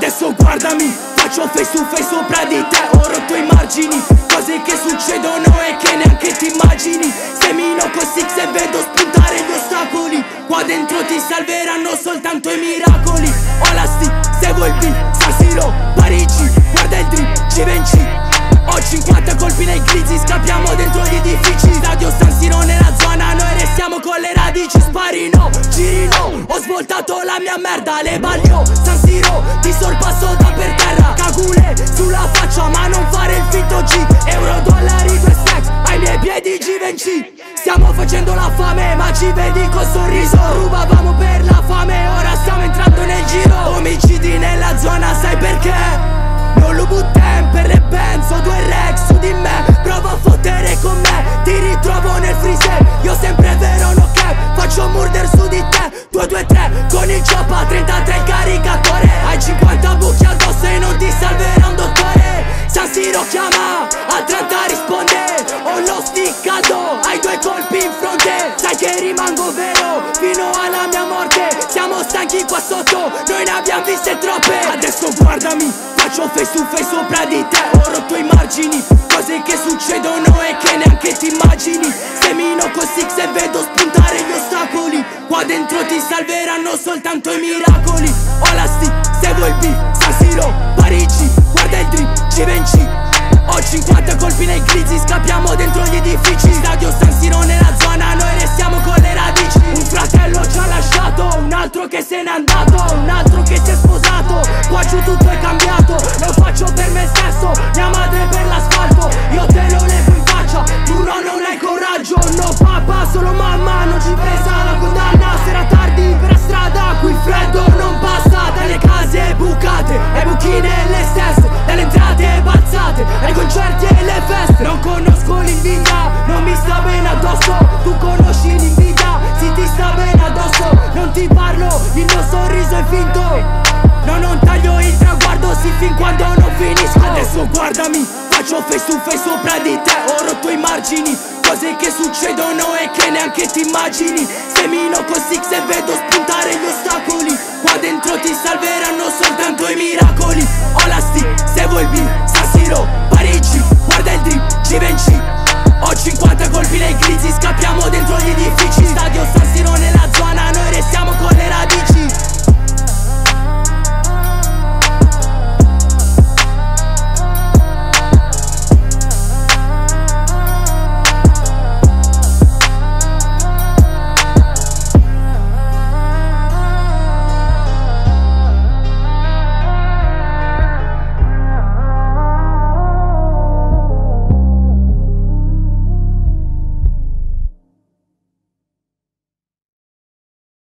Adesso guardami, faccio face to face sopra di te Ho rotto i margini, cose che succedono e che neanche ti immagini. Semino con six e vedo spuntare gli ostacoli. Qua dentro ti salveranno soltanto i miracoli Spari no, giri no, ho svoltato la mia merda Le baglio, San Siro, ti sorpasso da per terra. Cagule sulla faccia ma non fare il finto G. Euro, dollari, due stacks, ai miei piedi Givenchy. Stiamo facendo la fame ma ci vedi colpi in fronte Sai che rimango vero, fino alla mia morte. Siamo stanchi qua sotto, noi ne abbiamo viste troppe. Adesso guardami, faccio face to face sopra di te Ho rotto i margini, cose che succedono e che neanche ti immagini. Semino con six e vedo spuntare gli ostacoli. Qua dentro ti salveranno soltanto i miracoli. Ho la stick, se vuoi il beat, San Siro, Parigi Guarda il drip, ci venci Ho 50 colpi nei glizzi, scappiamo dentro gli edifici. Stadio San Siro nella zona, noi restiamo con le radici. Un fratello ci ha lasciato, un altro che se n'è andato Un altro che si è sposato, qua giù tutto è cambiato Lo faccio per me stesso, mia madre per l'asfalto Adesso guardami, faccio face to face sopra di te Ho rotto i margini, cose che succedono e che neanche ti immagini. Semino con six e vedo spuntare gli ostacoli. Qua dentro ti salveranno soltanto i miracoli